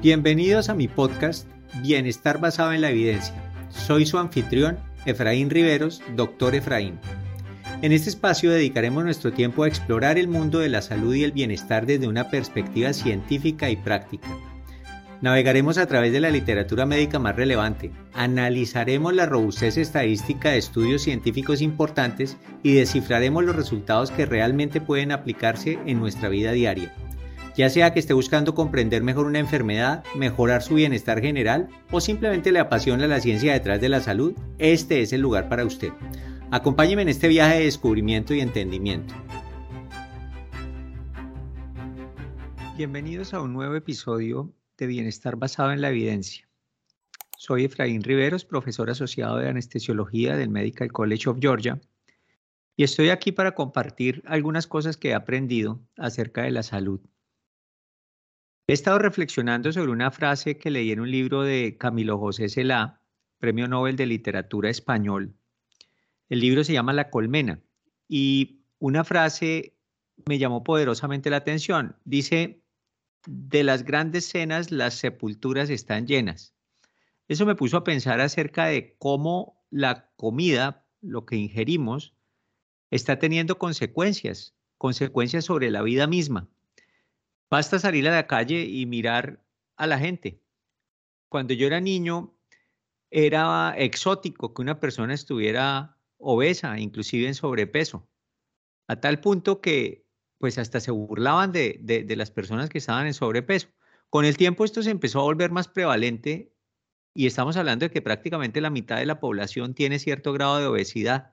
Bienvenidos a mi podcast Bienestar basado en la evidencia. Soy su anfitrión, Efraín Riveros, doctor Efraín. En este espacio dedicaremos nuestro tiempo a explorar el mundo de la salud y el bienestar desde una perspectiva científica y práctica. Navegaremos a través de la literatura médica más relevante, analizaremos la robustez estadística de estudios científicos importantes y descifraremos los resultados que realmente pueden aplicarse en nuestra vida diaria ya sea que esté buscando comprender mejor una enfermedad, mejorar su bienestar general o simplemente le apasiona la ciencia detrás de la salud, este es el lugar para usted. Acompáñeme en este viaje de descubrimiento y entendimiento. Bienvenidos a un nuevo episodio de Bienestar basado en la evidencia. Soy Efraín Riveros, profesor asociado de anestesiología del Medical College of Georgia, y estoy aquí para compartir algunas cosas que he aprendido acerca de la salud He estado reflexionando sobre una frase que leí en un libro de Camilo José Celá, Premio Nobel de Literatura Español. El libro se llama La Colmena y una frase me llamó poderosamente la atención. Dice, de las grandes cenas las sepulturas están llenas. Eso me puso a pensar acerca de cómo la comida, lo que ingerimos, está teniendo consecuencias, consecuencias sobre la vida misma. Basta salir a la calle y mirar a la gente. Cuando yo era niño, era exótico que una persona estuviera obesa, inclusive en sobrepeso, a tal punto que pues hasta se burlaban de, de, las personas que estaban en sobrepeso. Con el tiempo esto se empezó a volver más prevalente y estamos hablando de que prácticamente la mitad de la población tiene cierto grado de obesidad.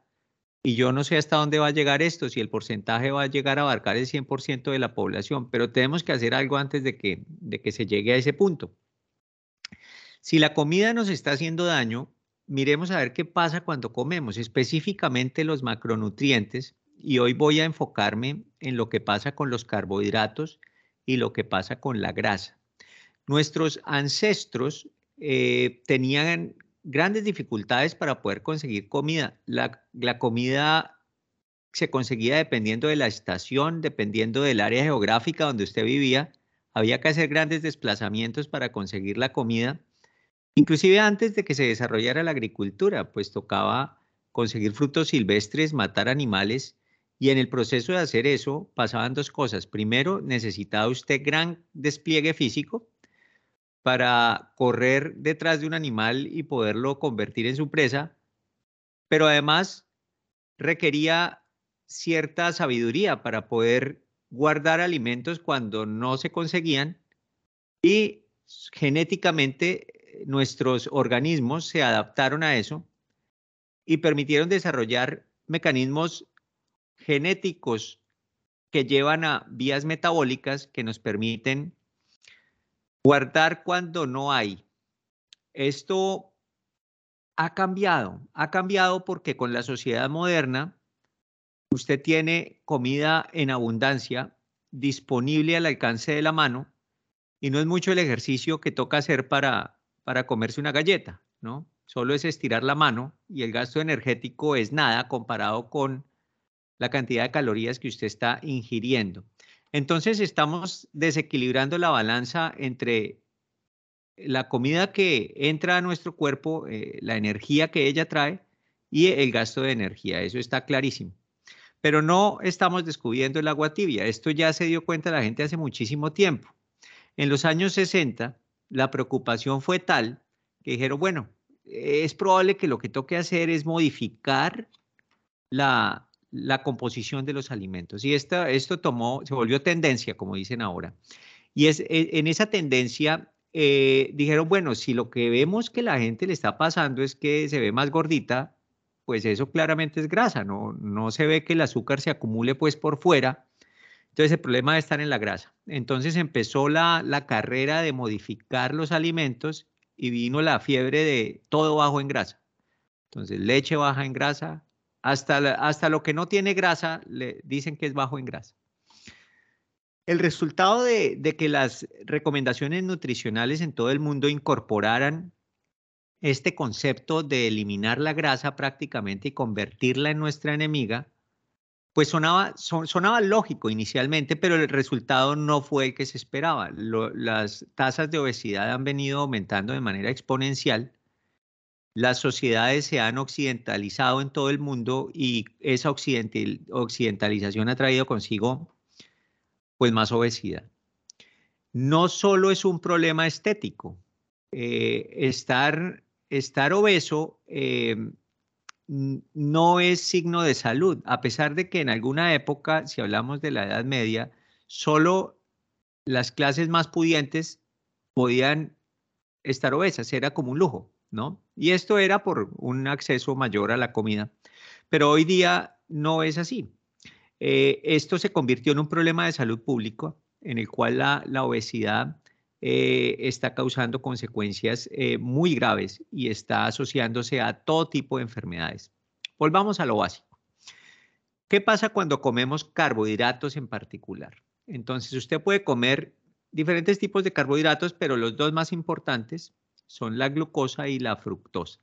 Y yo no sé hasta dónde va a llegar esto, si el porcentaje va a llegar a abarcar el 100% de la población, pero tenemos que hacer algo antes de que, de que se llegue a ese punto. Si la comida nos está haciendo daño, miremos a ver qué pasa cuando comemos, específicamente los macronutrientes, y hoy voy a enfocarme en lo que pasa con los carbohidratos y lo que pasa con la grasa. Nuestros ancestros eh, tenían grandes dificultades para poder conseguir comida. La, comida se conseguía dependiendo de la estación, dependiendo del área geográfica donde usted vivía. Había que hacer grandes desplazamientos para conseguir la comida. Inclusive antes de que se desarrollara la agricultura, pues tocaba conseguir frutos silvestres, matar animales. Y en el proceso de hacer eso pasaban dos cosas. Primero, necesitaba usted gran despliegue físico, para correr detrás de un animal y poderlo convertir en su presa, pero además requería cierta sabiduría para poder guardar alimentos cuando no se conseguían y genéticamente nuestros organismos se adaptaron a eso y permitieron desarrollar mecanismos genéticos que llevan a vías metabólicas que nos permiten Guardar cuando no hay. Esto ha cambiado, ha cambiado porque con la sociedad moderna usted tiene comida en abundancia disponible al alcance de la mano y no es mucho el ejercicio que toca hacer para, para comerse una galleta, ¿no? Solo es estirar la mano y el gasto energético es nada comparado con la cantidad de calorías que usted está ingiriendo. Entonces estamos desequilibrando la balanza entre la comida que entra a nuestro cuerpo, eh, la energía que ella trae y el gasto de energía. Eso está clarísimo. Pero no estamos descubriendo el agua tibia. Esto ya se dio cuenta la gente hace muchísimo tiempo. En los años 60, la preocupación fue tal que dijeron, bueno, es probable que lo que toque hacer es modificar la, la composición de los alimentos. Y esta, esto tomó, se volvió tendencia, como dicen ahora. Y es, e, en esa tendencia eh, dijeron, bueno, si lo que vemos que la gente le está pasando es que se ve más gordita, pues eso claramente es grasa, no, no se ve que el azúcar se acumule pues por fuera. Entonces el problema debe estar en la grasa. Entonces empezó la, la carrera de modificar los alimentos y vino la fiebre de todo bajo en grasa. Entonces leche baja en grasa, hasta, hasta lo que no tiene grasa le dicen que es bajo en grasa. El resultado de, de, que las recomendaciones nutricionales en todo el mundo incorporaran este concepto de eliminar la grasa prácticamente y convertirla en nuestra enemiga pues sonaba, sonaba lógico inicialmente, pero el resultado no fue el que se esperaba. las tasas de obesidad han venido aumentando de manera exponencial. Las sociedades se han occidentalizado en todo el mundo y esa occidentalización ha traído consigo pues más obesidad. No solo es un problema estético, eh, estar, obeso eh, no es signo de salud, a pesar de que en alguna época, si hablamos de la Edad Media, solo las clases más pudientes podían estar obesas, era como un lujo, ¿no? Y esto era por un acceso mayor a la comida. Pero hoy día no es así. Eh, esto se convirtió en un problema de salud pública en el cual la, obesidad eh, está causando consecuencias eh, muy graves y está asociándose a todo tipo de enfermedades. Volvamos a lo básico. ¿Qué pasa cuando comemos carbohidratos en particular? Entonces, usted puede comer diferentes tipos de carbohidratos, pero los dos más importantes son la glucosa y la fructosa.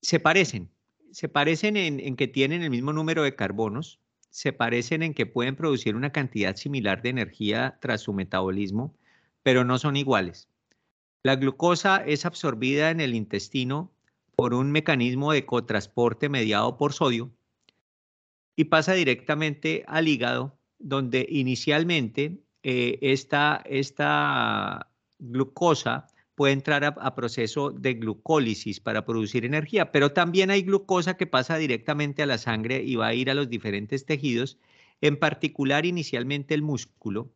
Se parecen, se parecen en, en que tienen el mismo número de carbonos, se parecen en que pueden producir una cantidad similar de energía tras su metabolismo, pero no son iguales. La glucosa es absorbida en el intestino por un mecanismo de cotransporte mediado por sodio y pasa directamente al hígado, donde inicialmente eh, esta, esta glucosa puede entrar a, proceso de glucólisis para producir energía, pero también hay glucosa que pasa directamente a la sangre y va a ir a los diferentes tejidos, en particular inicialmente el músculo,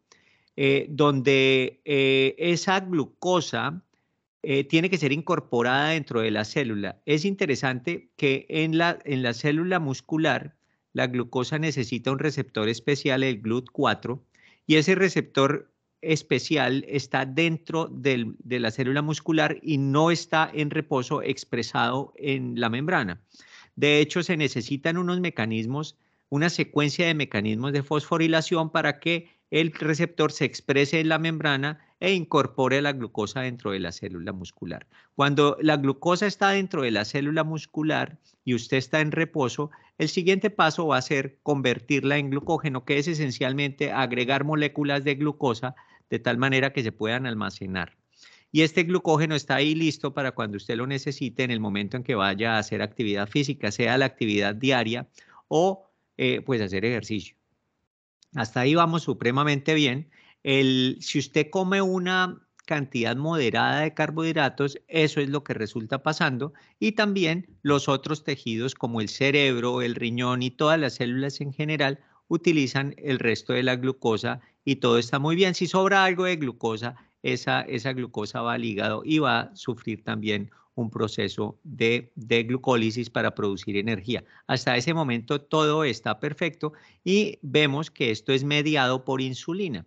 eh, donde eh, esa glucosa eh, tiene que ser incorporada dentro de la célula. Es interesante que en la, en la célula muscular la glucosa necesita un receptor especial, el GLUT4, y ese receptor especial está dentro de la célula muscular y no está en reposo expresado en la membrana. De hecho, se necesitan unos mecanismos, una secuencia de mecanismos de fosforilación para que el receptor se exprese en la membrana e incorpore la glucosa dentro de la célula muscular. Cuando la glucosa está dentro de la célula muscular y usted está en reposo, el siguiente paso va a ser convertirla en glucógeno, que es esencialmente agregar moléculas de glucosa de tal manera que se puedan almacenar. Y este glucógeno está ahí listo para cuando usted lo necesite en el momento en que vaya a hacer actividad física, sea la actividad diaria o eh, pues hacer ejercicio. Hasta ahí vamos supremamente bien. El, si usted come una cantidad moderada de carbohidratos, eso es lo que resulta pasando. Y también los otros tejidos como el cerebro, el riñón y todas las células en general utilizan el resto de la glucosa y todo está muy bien. Si sobra algo de glucosa, esa, esa glucosa va al hígado y va a sufrir también un proceso de, de, glucólisis para producir energía. Hasta ese momento todo está perfecto y vemos que esto es mediado por insulina.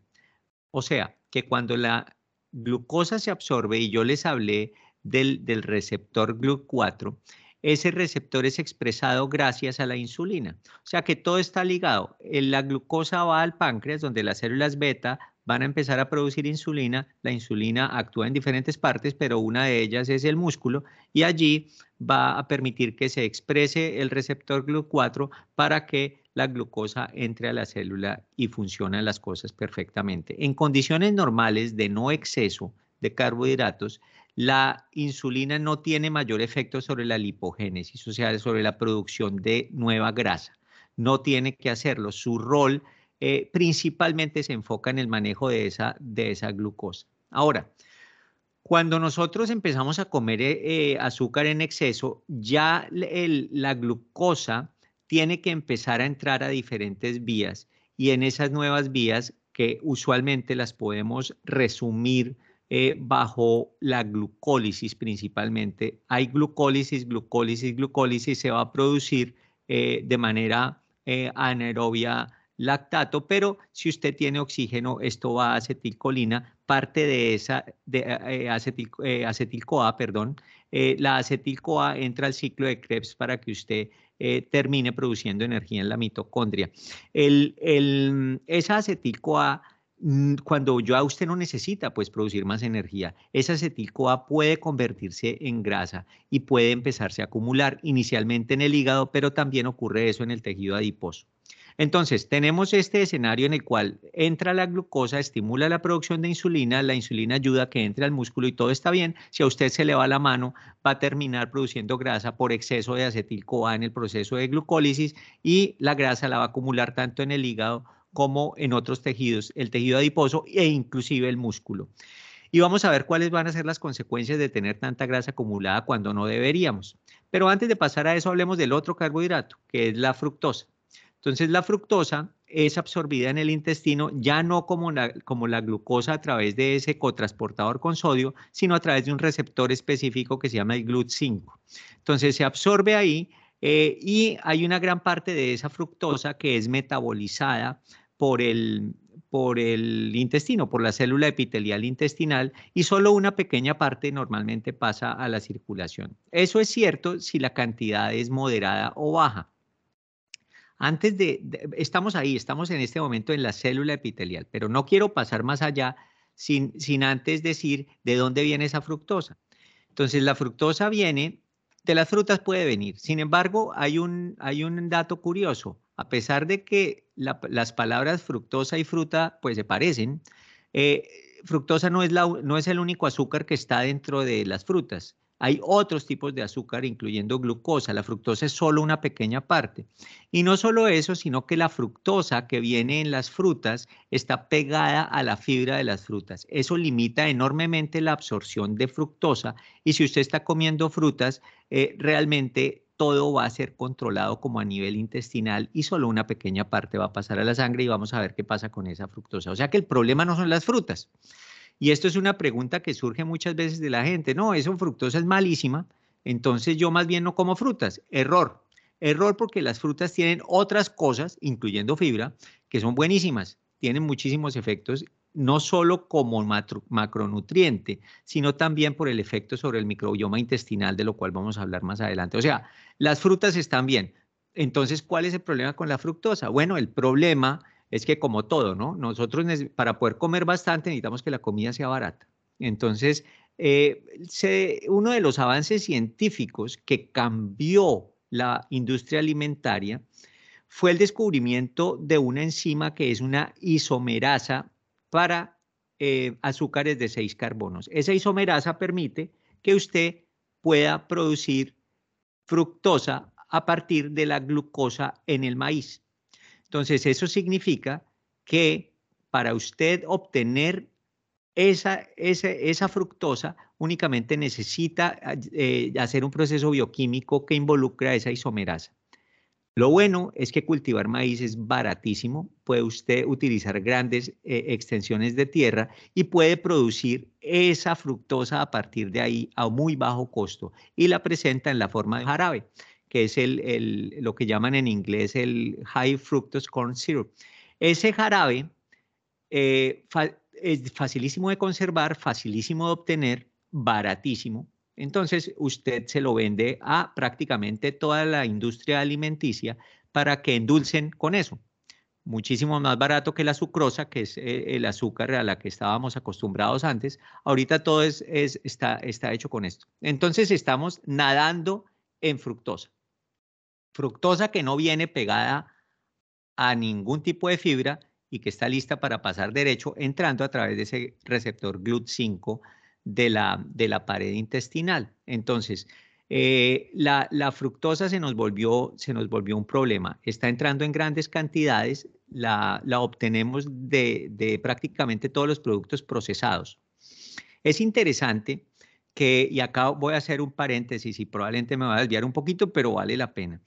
O sea, que cuando la glucosa se absorbe, y yo les hablé del, del receptor GLUT4, ese receptor es expresado gracias a la insulina. O sea que todo está ligado. La glucosa va al páncreas, donde las células beta van a empezar a producir insulina. La insulina actúa en diferentes partes, pero una de ellas es el músculo y allí va a permitir que se exprese el receptor GLUT4 para que la glucosa entre a la célula y funcionen las cosas perfectamente. En condiciones normales de no exceso de carbohidratos, la insulina no tiene mayor efecto sobre la lipogénesis, o sea, sobre la producción de nueva grasa. No tiene que hacerlo. Su rol eh, principalmente se enfoca en el manejo de esa, de esa glucosa. Ahora, cuando nosotros empezamos a comer eh, eh, azúcar en exceso, ya la glucosa tiene que empezar a entrar a diferentes vías y en esas nuevas vías que usualmente las podemos resumir eh, bajo la glucólisis principalmente. Hay glucólisis, glucólisis, glucólisis, se va a producir eh, de manera eh, anaerobia lactato, pero si usted tiene oxígeno, esto va a acetilcolina, parte de esa de, acetil, acetil-CoA, perdón, la acetil-CoA entra al ciclo de Krebs para que usted termine produciendo energía en la mitocondria. El, el, esa acetil-CoA cuando ya usted no necesita pues producir más energía, esa acetil-CoA puede convertirse en grasa y puede empezarse a acumular inicialmente en el hígado, pero también ocurre eso en el tejido adiposo. Entonces, tenemos este escenario en el cual entra la glucosa, estimula la producción de insulina, la insulina ayuda a que entre al músculo y todo está bien. Si a usted se le va la mano, va a terminar produciendo grasa por exceso de acetil-CoA en el proceso de glucólisis y la grasa la va a acumular tanto en el hígado como en otros tejidos, el tejido adiposo e inclusive el músculo. Y vamos a ver cuáles van a ser las consecuencias de tener tanta grasa acumulada cuando no deberíamos. Pero antes de pasar a eso, hablemos del otro carbohidrato, que es la fructosa. Entonces la fructosa es absorbida en el intestino ya no como la, como la glucosa a través de ese cotransportador con sodio, sino a través de un receptor específico que se llama el GLUT5. Entonces se absorbe ahí eh, y hay una gran parte de esa fructosa que es metabolizada por el, por el intestino, por la célula epitelial intestinal, y solo una pequeña parte normalmente pasa a la circulación. Eso es cierto si la cantidad es moderada o baja. Antes de, estamos ahí, estamos en este momento en la célula epitelial, pero no quiero pasar más allá sin, sin antes decir de dónde viene esa fructosa. Entonces, la fructosa viene, de las frutas puede venir. Sin embargo, hay un, hay un dato curioso. A pesar de que las palabras fructosa y fruta pues se parecen, eh, fructosa no es, el único azúcar que está dentro de las frutas. Hay otros tipos de azúcar, incluyendo glucosa. La fructosa es solo una pequeña parte. Y no solo eso, sino que la fructosa que viene en las frutas está pegada a la fibra de las frutas. Eso limita enormemente la absorción de fructosa. Y si usted está comiendo frutas, eh, realmente todo va a ser controlado como a nivel intestinal y solo una pequeña parte va a pasar a la sangre y vamos a ver qué pasa con esa fructosa. O sea que el problema no son las frutas. Y esto es una pregunta que surge muchas veces de la gente. No, eso fructosa es malísima, entonces yo más bien no como frutas. Error. Error porque las frutas tienen otras cosas, incluyendo fibra, que son buenísimas. Tienen muchísimos efectos, no solo como macronutriente, sino también por el efecto sobre el microbioma intestinal, de lo cual vamos a hablar más adelante. O sea, las frutas están bien. Entonces, ¿cuál es el problema con la fructosa? Bueno, el problema es que como todo, ¿no? Nosotros para poder comer bastante necesitamos que la comida sea barata. Entonces, eh, uno de los avances científicos que cambió la industria alimentaria fue el descubrimiento de una enzima que es una isomerasa para eh, azúcares de seis carbonos. Esa isomerasa permite que usted pueda producir fructosa a partir de la glucosa en el maíz. Entonces, eso significa que para usted obtener esa, esa, fructosa únicamente necesita eh, hacer un proceso bioquímico que involucra esa isomerasa. Lo bueno es que cultivar maíz es baratísimo, puede usted utilizar grandes eh, extensiones de tierra y puede producir esa fructosa a partir de ahí a muy bajo costo y la presenta en la forma de jarabe que es el, lo que llaman en inglés el High Fructose Corn Syrup. Ese jarabe eh, es facilísimo de conservar, facilísimo de obtener, baratísimo. Entonces usted se lo vende a prácticamente toda la industria alimenticia para que endulcen con eso. Muchísimo más barato que la sucrosa, que es eh, el azúcar a la que estábamos acostumbrados antes. Ahorita todo es, está, está hecho con esto. Entonces estamos nadando en fructosa fructosa que no viene pegada a ningún tipo de fibra y que está lista para pasar derecho entrando a través de ese receptor GLUT5 de la, de la pared intestinal. Entonces, eh, la, fructosa se nos, volvió, se nos volvió un problema. Está entrando en grandes cantidades, la, la obtenemos de, de, prácticamente todos los productos procesados. Es interesante que, y acá voy a hacer un paréntesis y probablemente me va a desviar un poquito, pero vale la pena.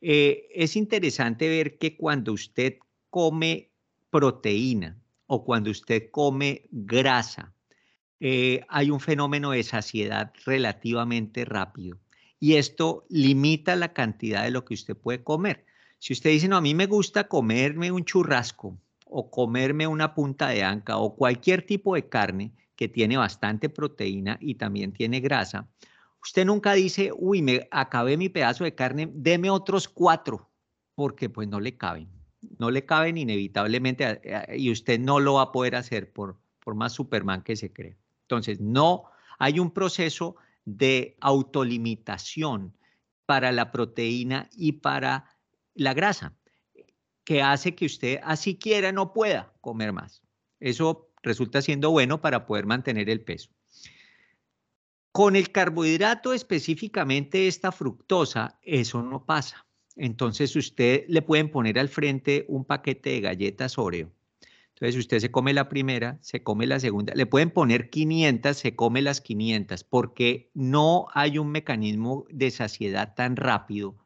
Eh, es interesante ver que cuando usted come proteína o cuando usted come grasa, eh, hay un fenómeno de saciedad relativamente rápido y esto limita la cantidad de lo que usted puede comer. Si usted dice, no, a mí me gusta comerme un churrasco o comerme una punta de anca o cualquier tipo de carne, que tiene bastante proteína y también tiene grasa, usted nunca dice, uy, me acabé mi pedazo de carne, deme otros cuatro, porque pues no le caben. no le caben inevitablemente y usted no lo va a poder hacer por, por más Superman que se cree. Entonces, no hay un proceso de autolimitación para la proteína y para la grasa que hace que usted así quiera no pueda comer más. Eso resulta siendo bueno para poder mantener el peso. Con el carbohidrato, específicamente esta fructosa, eso no pasa. Entonces usted le pueden poner al frente un paquete de galletas Oreo. Entonces usted se come la primera, se come la segunda, le pueden poner 500, se come las 500, porque no hay un mecanismo de saciedad tan rápido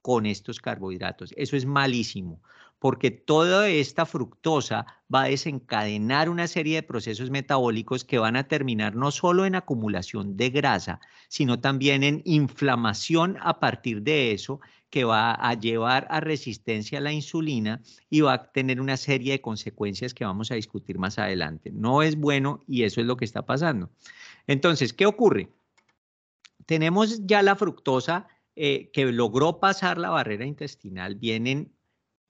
con estos carbohidratos. Eso es malísimo porque toda esta fructosa va a desencadenar una serie de procesos metabólicos que van a terminar no solo en acumulación de grasa, sino también en inflamación a partir de eso, que va a llevar a resistencia a la insulina y va a tener una serie de consecuencias que vamos a discutir más adelante. No es bueno y eso es lo que está pasando. Entonces, ¿qué ocurre? Tenemos ya la fructosa eh, que logró pasar la barrera intestinal, vienen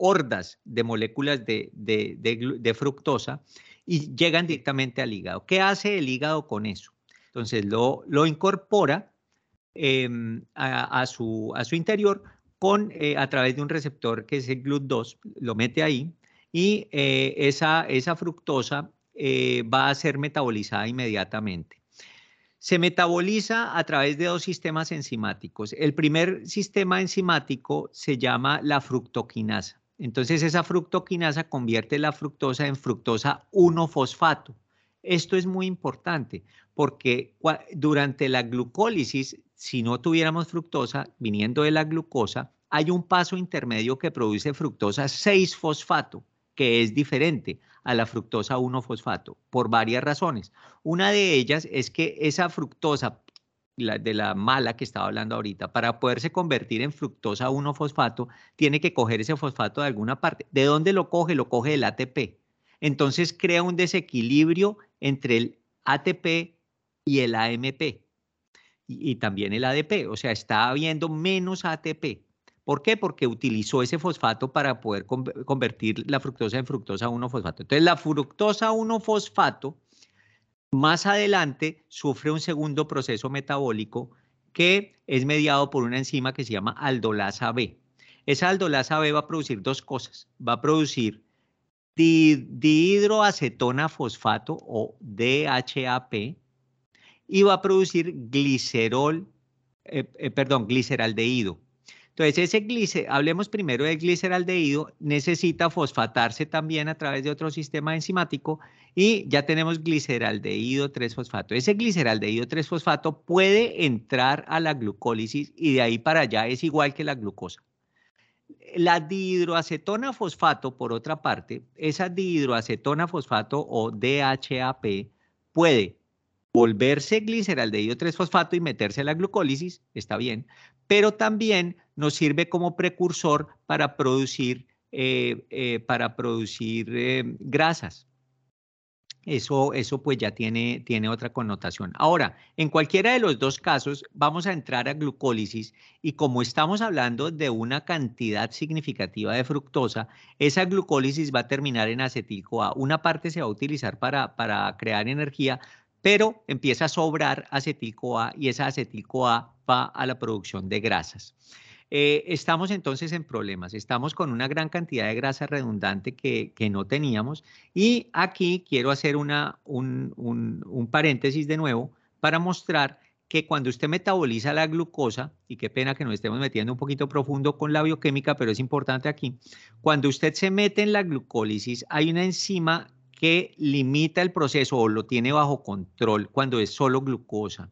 hordas de moléculas de, fructosa y llegan directamente al hígado. ¿Qué hace el hígado con eso? Entonces lo, lo incorpora em, a, su, a, su, interior con, eh, a través de un receptor que es el GLUT2, lo mete ahí y eh, esa, esa, fructosa eh, va a ser metabolizada inmediatamente. Se metaboliza a través de dos sistemas enzimáticos. El primer sistema enzimático se llama la fructoquinasa. Entonces esa fructoquinasa convierte la fructosa en fructosa 1-fosfato. Esto es muy importante porque durante la glucólisis, si no tuviéramos fructosa viniendo de la glucosa, hay un paso intermedio que produce fructosa 6-fosfato, que es diferente a la fructosa 1-fosfato por varias razones. Una de ellas es que esa fructosa de la mala que estaba hablando ahorita, para poderse convertir en fructosa 1-fosfato, tiene que coger ese fosfato de alguna parte. ¿De dónde lo coge? Lo coge del ATP. Entonces crea un desequilibrio entre el ATP y el AMP y, y también el ADP. O sea, está habiendo menos ATP. ¿Por qué? Porque utilizó ese fosfato para poder convertir la fructosa en fructosa 1-fosfato. Entonces, la fructosa 1-fosfato más adelante sufre un segundo proceso metabólico que es mediado por una enzima que se llama aldolasa B. Esa aldolasa B va a producir dos cosas. Va a producir dihidroacetona fosfato o DHAP y va a producir glicerol, eh, eh, perdón, gliceraldehído. Entonces, ese hablemos primero del gliceraldehído, necesita fosfatarse también a través de otro sistema enzimático y ya tenemos gliceraldehído 3-fosfato. Ese gliceraldehído 3-fosfato puede entrar a la glucólisis y de ahí para allá es igual que la glucosa. La dihidroacetona fosfato, por otra parte, esa dihidroacetona fosfato o DHAP puede volverse gliceraldehído 3-fosfato y meterse a la glucólisis, está bien, pero también nos sirve como precursor para producir, eh, eh, para producir eh, grasas. Eso, eso pues ya tiene, tiene otra connotación. Ahora, en cualquiera de los dos casos, vamos a entrar a glucólisis y como estamos hablando de una cantidad significativa de fructosa, esa glucólisis va a terminar en acetil-CoA. Una parte se va a utilizar para, para crear energía, pero empieza a sobrar acetil-CoA y esa acetil-CoA va a la producción de grasas. Eh, estamos entonces en problemas, estamos con una gran cantidad de grasa redundante que, no teníamos y aquí quiero hacer una, un, un paréntesis de nuevo para mostrar que cuando usted metaboliza la glucosa, y qué pena que nos estemos metiendo un poquito profundo con la bioquímica, pero es importante aquí, cuando usted se mete en la glucólisis, hay una enzima que limita el proceso o lo tiene bajo control cuando es solo glucosa.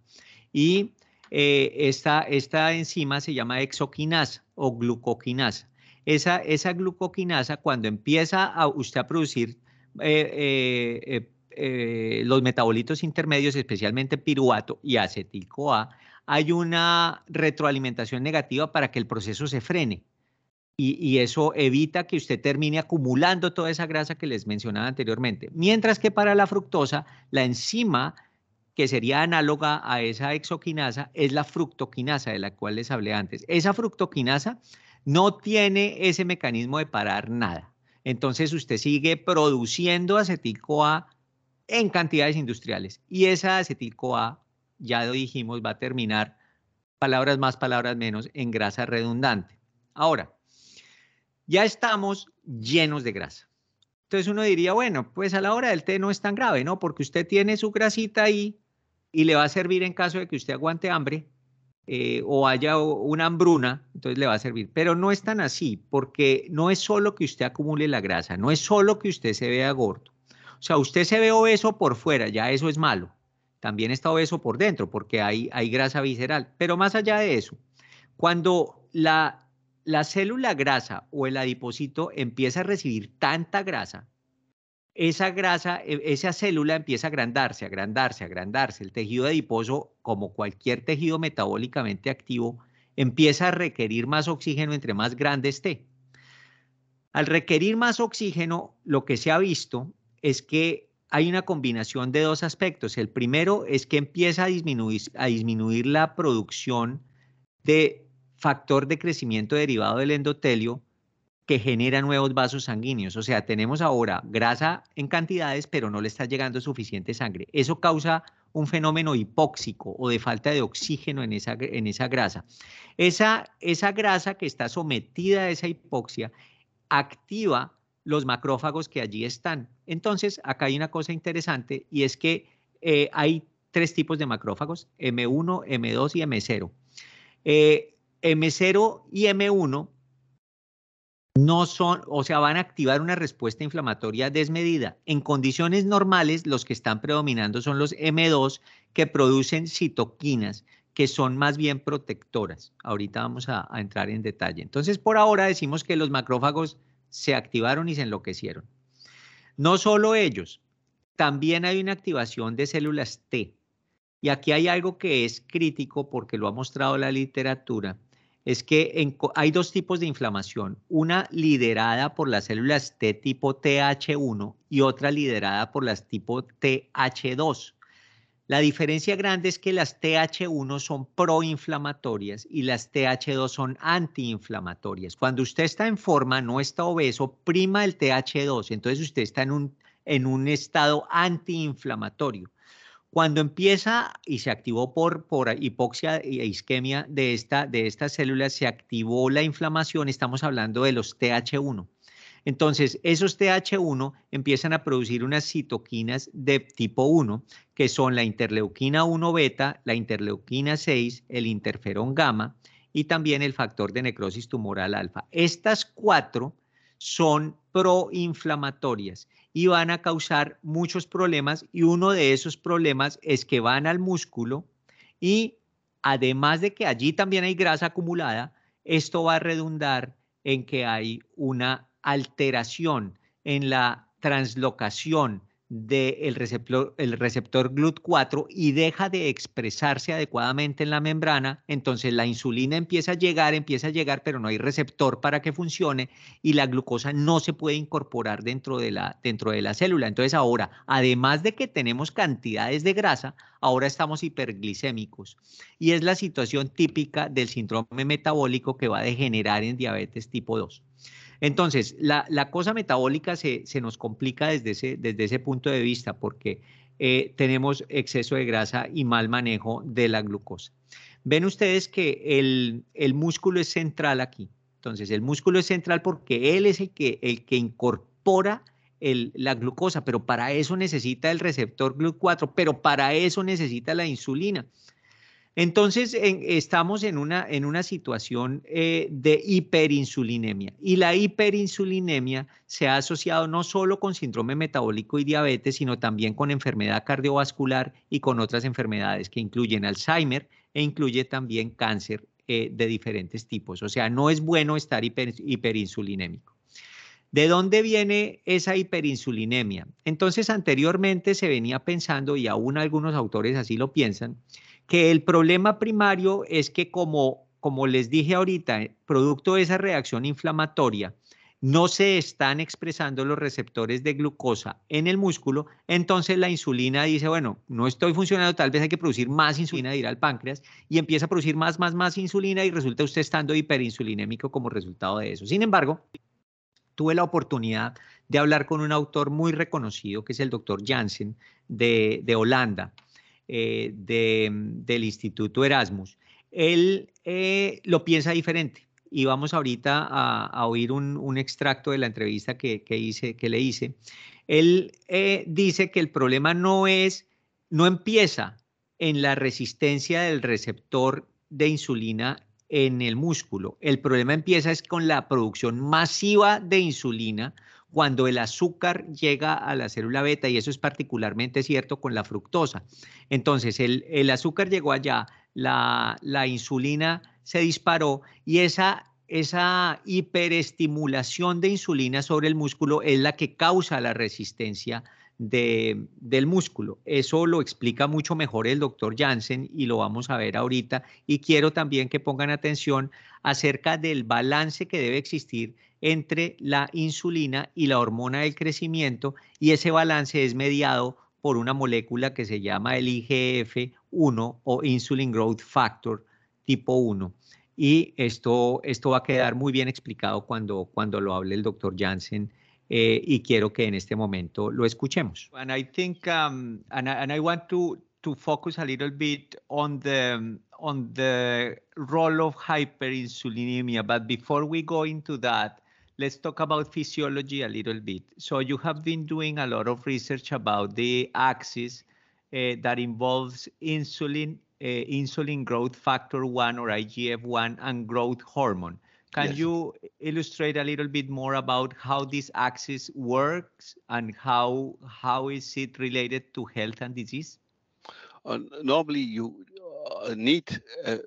Y eh, esta, esta, enzima se llama exoquinasa o glucoquinasa. Esa, esa glucoquinasa, cuando empieza a usted a producir eh, eh, los metabolitos intermedios, especialmente piruvato y acetil-CoA, hay una retroalimentación negativa para que el proceso se frene y, eso evita que usted termine acumulando toda esa grasa que les mencionaba anteriormente. Mientras que para la fructosa, la enzima que sería análoga a esa exoquinasa es la fructoquinasa de la cual les hablé antes. Esa fructoquinasa no tiene ese mecanismo de parar nada. Entonces usted sigue produciendo acetil-CoA en cantidades industriales y esa acetil-CoA, ya lo dijimos, va a terminar, palabras más, palabras menos, en grasa redundante. Ahora, ya estamos llenos de grasa. Entonces uno diría, bueno, pues a la hora del té no es tan grave, ¿no? Porque usted tiene su grasita ahí y le va a servir en caso de que usted aguante hambre eh, o haya una hambruna, entonces le va a servir. Pero no es tan así, porque no es solo que usted acumule la grasa, no es solo que usted se vea gordo. O sea, usted se ve obeso por fuera, ya eso es malo. También está obeso por dentro, porque hay, hay grasa visceral. Pero más allá de eso, cuando la, la célula grasa o el adipocito empieza a recibir tanta grasa, esa grasa, e, esa célula empieza a agrandarse, agrandarse, agrandarse. El tejido adiposo, como cualquier tejido metabólicamente activo, empieza a requerir más oxígeno entre más grande esté. Al requerir más oxígeno, lo que se ha visto es que hay una combinación de dos aspectos. El primero es que empieza a disminuir, a disminuir la producción de factor de crecimiento derivado del endotelio, que genera nuevos vasos sanguíneos. O sea, tenemos ahora grasa en cantidades, pero no le está llegando suficiente sangre. Eso causa un fenómeno hipóxico o de falta de oxígeno en esa, en esa grasa. Esa, esa grasa que está sometida a esa hipoxia activa los macrófagos que allí están. Entonces, acá hay una cosa interesante y es que eh, hay tres tipos de macrófagos, M1, M2 y M0. M0 y M1 no son, o sea, van a activar una respuesta inflamatoria desmedida. En condiciones normales, los que están predominando son los M2 que producen citoquinas, que son más bien protectoras. Ahorita vamos a, a entrar en detalle. Entonces, por ahora decimos que los macrófagos se activaron y se enloquecieron. No solo ellos, también hay una activación de células T. Y aquí hay algo que es crítico porque lo ha mostrado la literatura es que hay dos tipos de inflamación, una liderada por las células T tipo TH1 y otra liderada por las tipo TH2. La diferencia grande es que las TH1 son proinflamatorias y las TH2 son antiinflamatorias. Cuando usted está en forma, no está obeso, prima el TH2, entonces usted está en un, en un estado antiinflamatorio. Cuando empieza y se activó por, por hipoxia e isquemia de, esta, de estas células, se activó la inflamación, estamos hablando de los TH1. Entonces, esos TH1 empiezan a producir unas citoquinas de tipo 1, que son la interleuquina 1 beta, la interleuquina 6, el interferón gamma y también el factor de necrosis tumoral alfa. Estas cuatro son proinflamatorias y van a causar muchos problemas y uno de esos problemas es que van al músculo y además de que allí también hay grasa acumulada, esto va a redundar en que hay una alteración en la translocación del receptor, el receptor GLUT4 y deja de expresarse adecuadamente en la membrana, entonces la insulina empieza a llegar, empieza a llegar, pero no hay receptor para que funcione y la glucosa no se puede incorporar dentro de la, dentro de la célula. Entonces ahora, además de que tenemos cantidades de grasa, ahora estamos hiperglicémicos y es la situación típica del síndrome metabólico que va a degenerar en diabetes tipo 2. Entonces, la, cosa metabólica se, nos complica desde ese, desde ese punto de vista porque eh, tenemos exceso de grasa y mal manejo de la glucosa. Ven ustedes que el, músculo es central aquí. Entonces, el músculo es central porque él es el que, el que incorpora la glucosa, pero para eso necesita el receptor GLUT4, pero para eso necesita la insulina. Entonces, estamos en una, en una situación eh, de hiperinsulinemia y la hiperinsulinemia se ha asociado no solo con síndrome metabólico y diabetes, sino también con enfermedad cardiovascular y con otras enfermedades que incluyen Alzheimer e incluye también cáncer eh, de diferentes tipos. O sea, no es bueno estar hiperinsulinémico. ¿De dónde viene esa hiperinsulinemia? Entonces, anteriormente se venía pensando, y aún algunos autores así lo piensan, que el problema primario es que como, como les dije ahorita, producto de esa reacción inflamatoria, no se están expresando los receptores de glucosa en el músculo, entonces la insulina dice, bueno, no estoy funcionando, tal vez hay que producir más insulina de ir al páncreas y empieza a producir más, más, más insulina y resulta usted estando hiperinsulinémico como resultado de eso. Sin embargo, tuve la oportunidad de hablar con un autor muy reconocido, que es el doctor Janssen de, Holanda, eh, del Instituto Erasmus. Él eh, lo piensa diferente y vamos ahorita a, oír un, extracto de la entrevista que, que le hice. Él eh, dice que el problema no es, no empieza en la resistencia del receptor de insulina en el músculo. El problema empieza es con la producción masiva de insulina cuando el azúcar llega a la célula beta y eso es particularmente cierto con la fructosa. Entonces, el, el azúcar llegó allá, la, la insulina se disparó y esa, esa hiperestimulación de insulina sobre el músculo es la que causa la resistencia de, del músculo. Eso lo explica mucho mejor el doctor Janssen y lo vamos a ver ahorita. Y quiero también que pongan atención acerca del balance que debe existir entre la insulina y la hormona del crecimiento y ese balance es mediado por una molécula que se llama el IGF-1 o Insulin Growth Factor tipo 1. Y esto, esto va a quedar muy bien explicado cuando, cuando lo hable el doctor Jansen eh, y quiero que en este momento lo escuchemos. And I think, um, to focus a little bit on the, on the role of hyperinsulinemia. But before we go into that, let's talk about physiology a little bit. So you have been doing a lot of research about the axis uh, that involves insulin uh, insulin growth factor 1 or IGF-1 and growth hormone. Can yes. you illustrate a little bit more about how this axis works and how how is it related to health and disease? Uh, normally, you uh, need a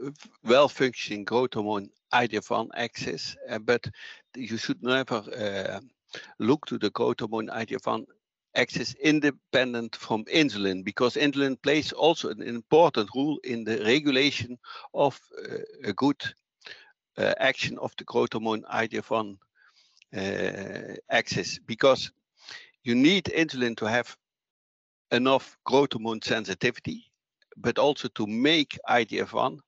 well-functioning growth hormone IGF-1 axis, uh, but you should never uh, look to the growth hormone IGF-1 axis independent from insulin because insulin plays also an important role in the regulation of uh, a good uh, action of the growth hormone IGF-1 uh, axis because you need insulin to have enough growth hormone sensitivity, but also to make IGF-1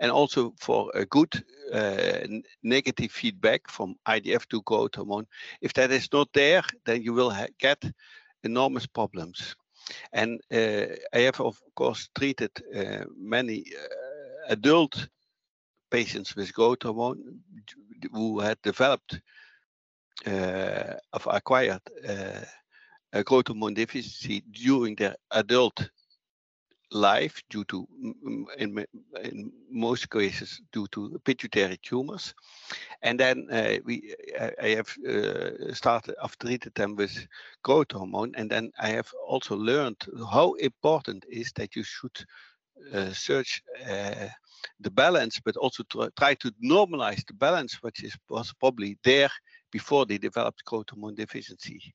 and also for a good uh, negative feedback from IDF to growth hormone. If that is not there, then you will get enormous problems. And uh, I have, of course, treated uh, many uh, adult patients with growth hormone who had developed uh, of acquired uh, growth hormone deficiency during their adult life due to, in, in most cases, due to pituitary tumors. And then uh, we, I have uh, started, I've treated them with growth hormone. And then I have also learned how important is that you should uh, search uh, the balance, but also to try to normalize the balance, which is was probably there before they developed growth hormone deficiency.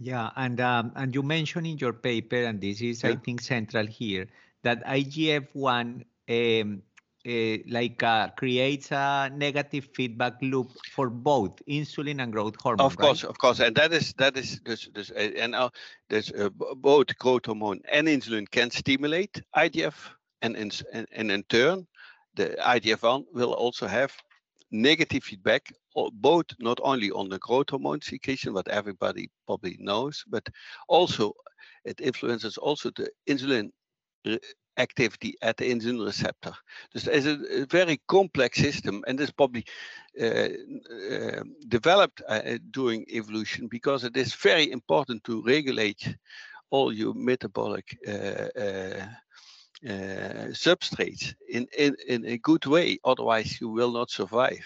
Yeah, and um, and you mentioned in your paper, and this is yeah. I think central here, that IGF one um, uh, like uh, creates a negative feedback loop for both insulin and growth hormone. Of course, right? of course, and that is that is this, this uh, and uh, there's uh, both growth hormone and insulin can stimulate IGF, and in and, and in turn, the IGF one will also have negative feedback both not only on the growth hormone secretion, what everybody probably knows, but also it influences also the insulin activity at the insulin receptor. Dus is a, a very complex system, and it's probably uh, uh, developed uh, during evolution because it is very important to regulate all your metabolic uh, uh, uh, substrates in, in, in a good way. Otherwise, you will not survive.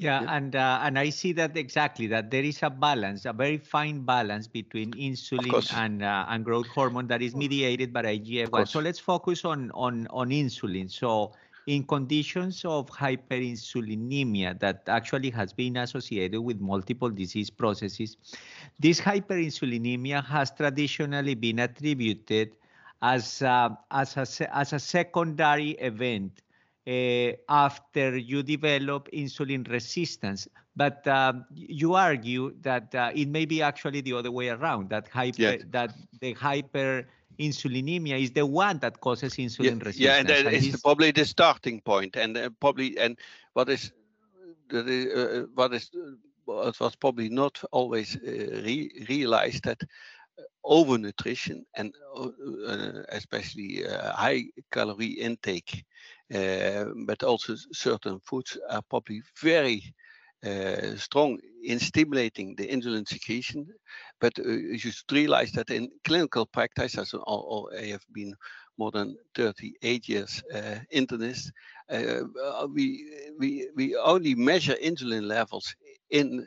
Yeah, yeah. and uh, and I see that exactly that there is a balance, a very fine balance between insulin and uh, and growth hormone that is mediated by IGF-1. So let's focus on on on insulin. So in conditions of hyperinsulinemia that actually has been associated with multiple disease processes, this hyperinsulinemia has traditionally been attributed as uh, as a as a secondary event uh, after you develop insulin resistance. But um, you argue that uh, it may be actually the other way around, that, hyper, yes. that the hyperinsulinemia is the one that causes insulin yeah, resistance. Yeah, and that is probably the starting point, and uh, probably and what is that is, uh, what is what was probably not always uh, re realized that overnutrition and uh, especially uh, high calorie intake, uh, but also certain foods are probably very uh, strong in stimulating the insulin secretion. But uh, you should realize that in clinical practice, as I have been more than 38 years uh, internist, we, we, we only measure insulin levels in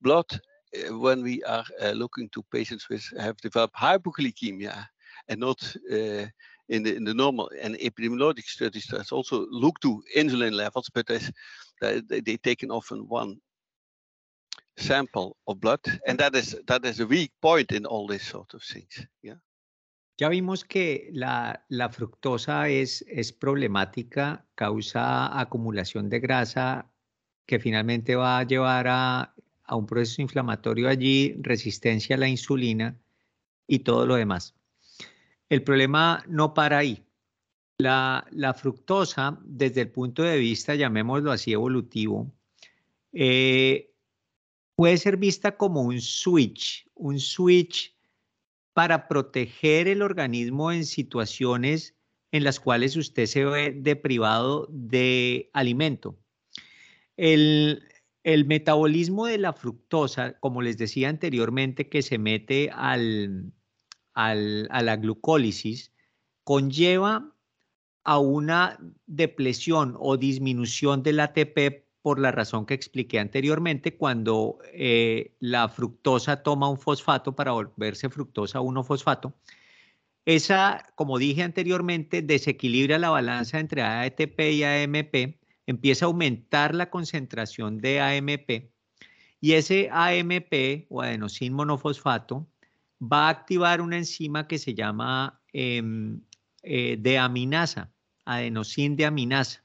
blood uh, when we are uh, looking to patients with have developed hypoglycemia and not uh, in the in the normal and epidemiologic studies that also look to insulin levels, but as they, they taken often one sample of blood, and that is that is a weak point in all these sort of things. Yeah. Ya vimos que la, la fructosa es, es problemática, causa acumulación de grasa que finalmente va a llevar a a un proceso inflamatorio allí, resistencia a la insulina y todo lo demás. El problema no para ahí. La, fructosa, desde el punto de vista, llamémoslo así, evolutivo, eh, puede ser vista como un switch, un switch para proteger el organismo en situaciones en las cuales usted se ve deprivado de alimento. El, el metabolismo de la fructosa, como les decía anteriormente, que se mete al, a la glucólisis, conlleva a una depresión o disminución del ATP por la razón que expliqué anteriormente, cuando eh, la fructosa toma un fosfato para volverse fructosa 1-fosfato. Esa, como dije anteriormente, desequilibra la balanza entre ATP y AMP empieza a aumentar la concentración de AMP y ese AMP o adenosin monofosfato va a activar una enzima que se llama em, eh, deaminasa, adenosin deaminasa.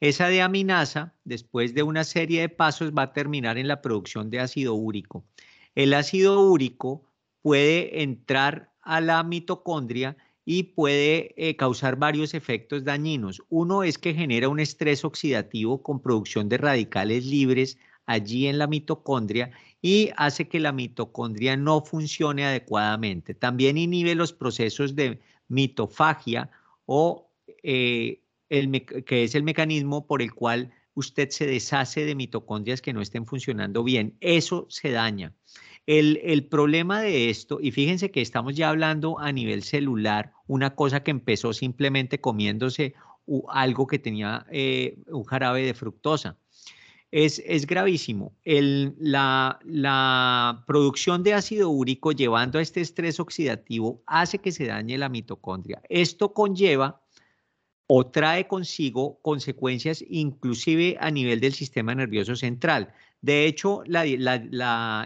Esa deaminasa, después de una serie de pasos, va a terminar en la producción de ácido úrico. El ácido úrico puede entrar a la mitocondria y puede eh, causar varios efectos dañinos. Uno es que genera un estrés oxidativo con producción de radicales libres allí en la mitocondria y hace que la mitocondria no funcione adecuadamente. También inhibe los procesos de mitofagia o eh, el que es el mecanismo por el cual usted se deshace de mitocondrias que no estén funcionando bien. Eso se daña. El, problema de esto, y fíjense que estamos ya hablando a nivel celular, una cosa que empezó simplemente comiéndose algo que tenía eh, un jarabe de fructosa. Es, es gravísimo. la, la, producción de ácido úrico llevando a este estrés oxidativo hace que se dañe la mitocondria. Esto conlleva o trae consigo consecuencias inclusive a nivel del sistema nervioso central. De hecho, la,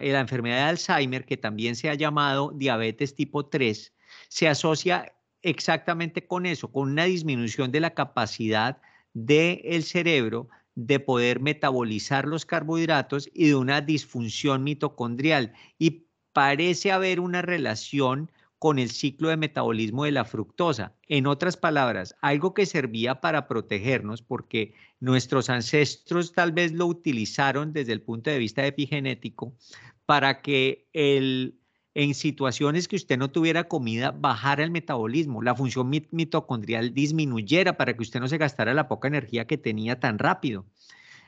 enfermedad de Alzheimer, que también se ha llamado diabetes tipo 3, se asocia exactamente con eso, con una disminución de la capacidad del cerebro de poder metabolizar los carbohidratos y de una disfunción mitocondrial. Y parece haber una relación con el ciclo de metabolismo de la fructosa. En otras palabras, algo que servía para protegernos, porque nuestros ancestros tal vez lo utilizaron desde el punto de vista epigenético, para que el, en situaciones que usted no tuviera comida, bajara el metabolismo, la función mitocondrial disminuyera para que usted no se gastara la poca energía que tenía tan rápido.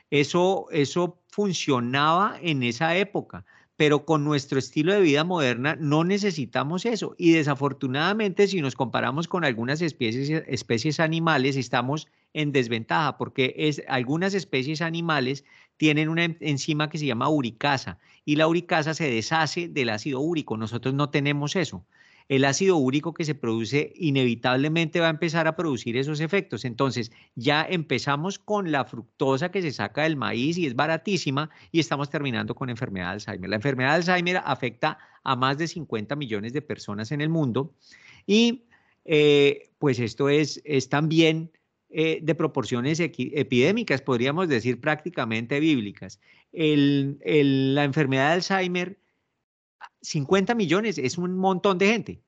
Eso, eso funcionaba en esa época pero con nuestro estilo de vida moderna no necesitamos eso. Y desafortunadamente, si nos comparamos con algunas especies, especies animales, estamos en desventaja porque es, algunas especies animales tienen una enzima que se llama uricasa y la uricasa se deshace del ácido úrico. Nosotros no tenemos eso el ácido úrico que se produce inevitablemente va a empezar a producir esos efectos. Entonces, ya empezamos con la fructosa que se saca del maíz y es baratísima y estamos terminando con enfermedad de Alzheimer. La enfermedad de Alzheimer afecta a más de 50 millones de personas en el mundo y eh, pues esto es, es también eh, de proporciones epidémicas, podríamos decir prácticamente bíblicas. la enfermedad de Alzheimer, 50 millones es un montón de gente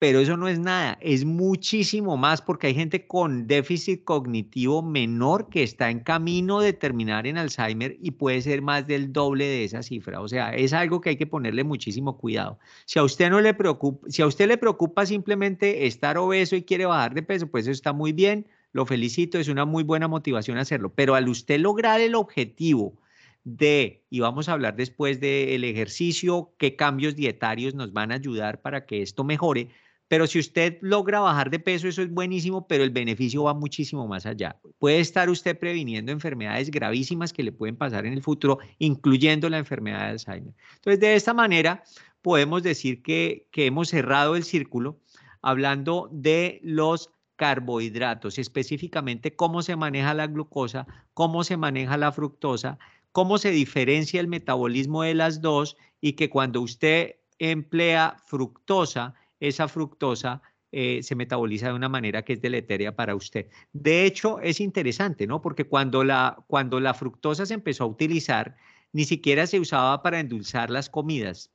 pero eso no es nada, es muchísimo más porque hay gente con déficit cognitivo menor que está en camino de terminar en Alzheimer y puede ser más del doble de esa cifra. O sea, es algo que hay que ponerle muchísimo cuidado. Si a usted no le preocupa, si a usted le preocupa simplemente estar obeso y quiere bajar de peso, pues eso está muy bien, lo felicito, es una muy buena motivación hacerlo, pero al usted lograr el objetivo de, y vamos a hablar después del ejercicio, qué cambios dietarios nos van a ayudar para que esto mejore, pero si usted logra bajar de peso, eso es buenísimo, pero el beneficio va muchísimo más allá. Puede estar usted previniendo enfermedades gravísimas que le pueden pasar en el futuro, incluyendo la enfermedad de Alzheimer. Entonces, de esta manera, podemos decir que, que hemos cerrado el círculo hablando de los carbohidratos, específicamente cómo se maneja la glucosa, cómo se maneja la fructosa, cómo se diferencia el metabolismo de las dos y que cuando usted emplea fructosa, esa fructosa eh, se metaboliza de una manera que es deleteria para usted. De hecho, es interesante, ¿no? Porque cuando la, cuando la fructosa se empezó a utilizar, ni siquiera se usaba para endulzar las comidas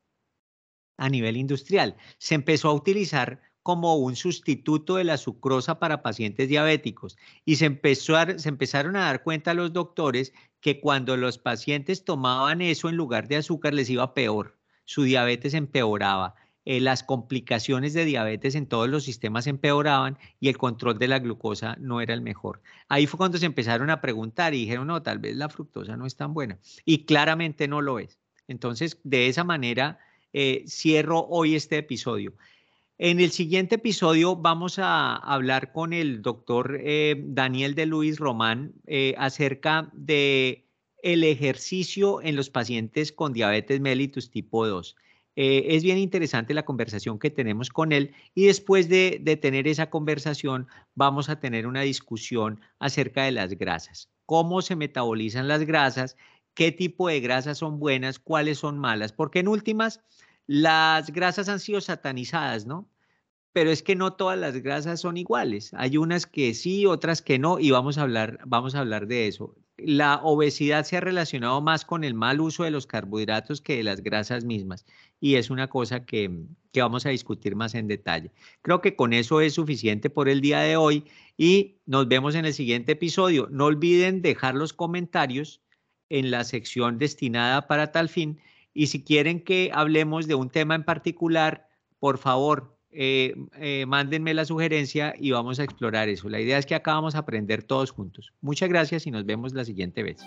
a nivel industrial. Se empezó a utilizar como un sustituto de la sucrosa para pacientes diabéticos y se, empezó se empezaron a dar cuenta los doctores que cuando los pacientes tomaban eso en lugar de azúcar les iba peor, su diabetes empeoraba. Eh, las complicaciones de diabetes en todos los sistemas empeoraban y el control de la glucosa no era el mejor. Ahí fue cuando se empezaron a preguntar y dijeron, no, tal vez la fructosa no es tan buena. Y claramente no lo es. Entonces, de esa manera, eh, cierro hoy este episodio. En el siguiente episodio vamos a hablar con el doctor eh, Daniel de Luis Román acerca de el ejercicio en los pacientes con diabetes mellitus tipo 2. Eh, es bien interesante la conversación que tenemos con él y después de, tener esa conversación vamos a tener una discusión acerca de las grasas, cómo se metabolizan las grasas, qué tipo de grasas son buenas, cuáles son malas, porque en últimas las grasas han sido satanizadas, ¿no? Pero es que no todas las grasas son iguales. Hay unas que sí, otras que no, y vamos a hablar, vamos a hablar de eso la obesidad se ha relacionado más con el mal uso de los carbohidratos que de las grasas mismas. Y es una cosa que, vamos a discutir más en detalle. Creo que con eso es suficiente por el día de hoy y nos vemos en el siguiente episodio. No olviden dejar los comentarios en la sección destinada para tal fin. Y si quieren que hablemos de un tema en particular, por favor, eh, eh, mándenme la sugerencia y vamos a explorar eso. La idea es que acá vamos a aprender todos juntos. Muchas gracias y nos vemos la siguiente vez.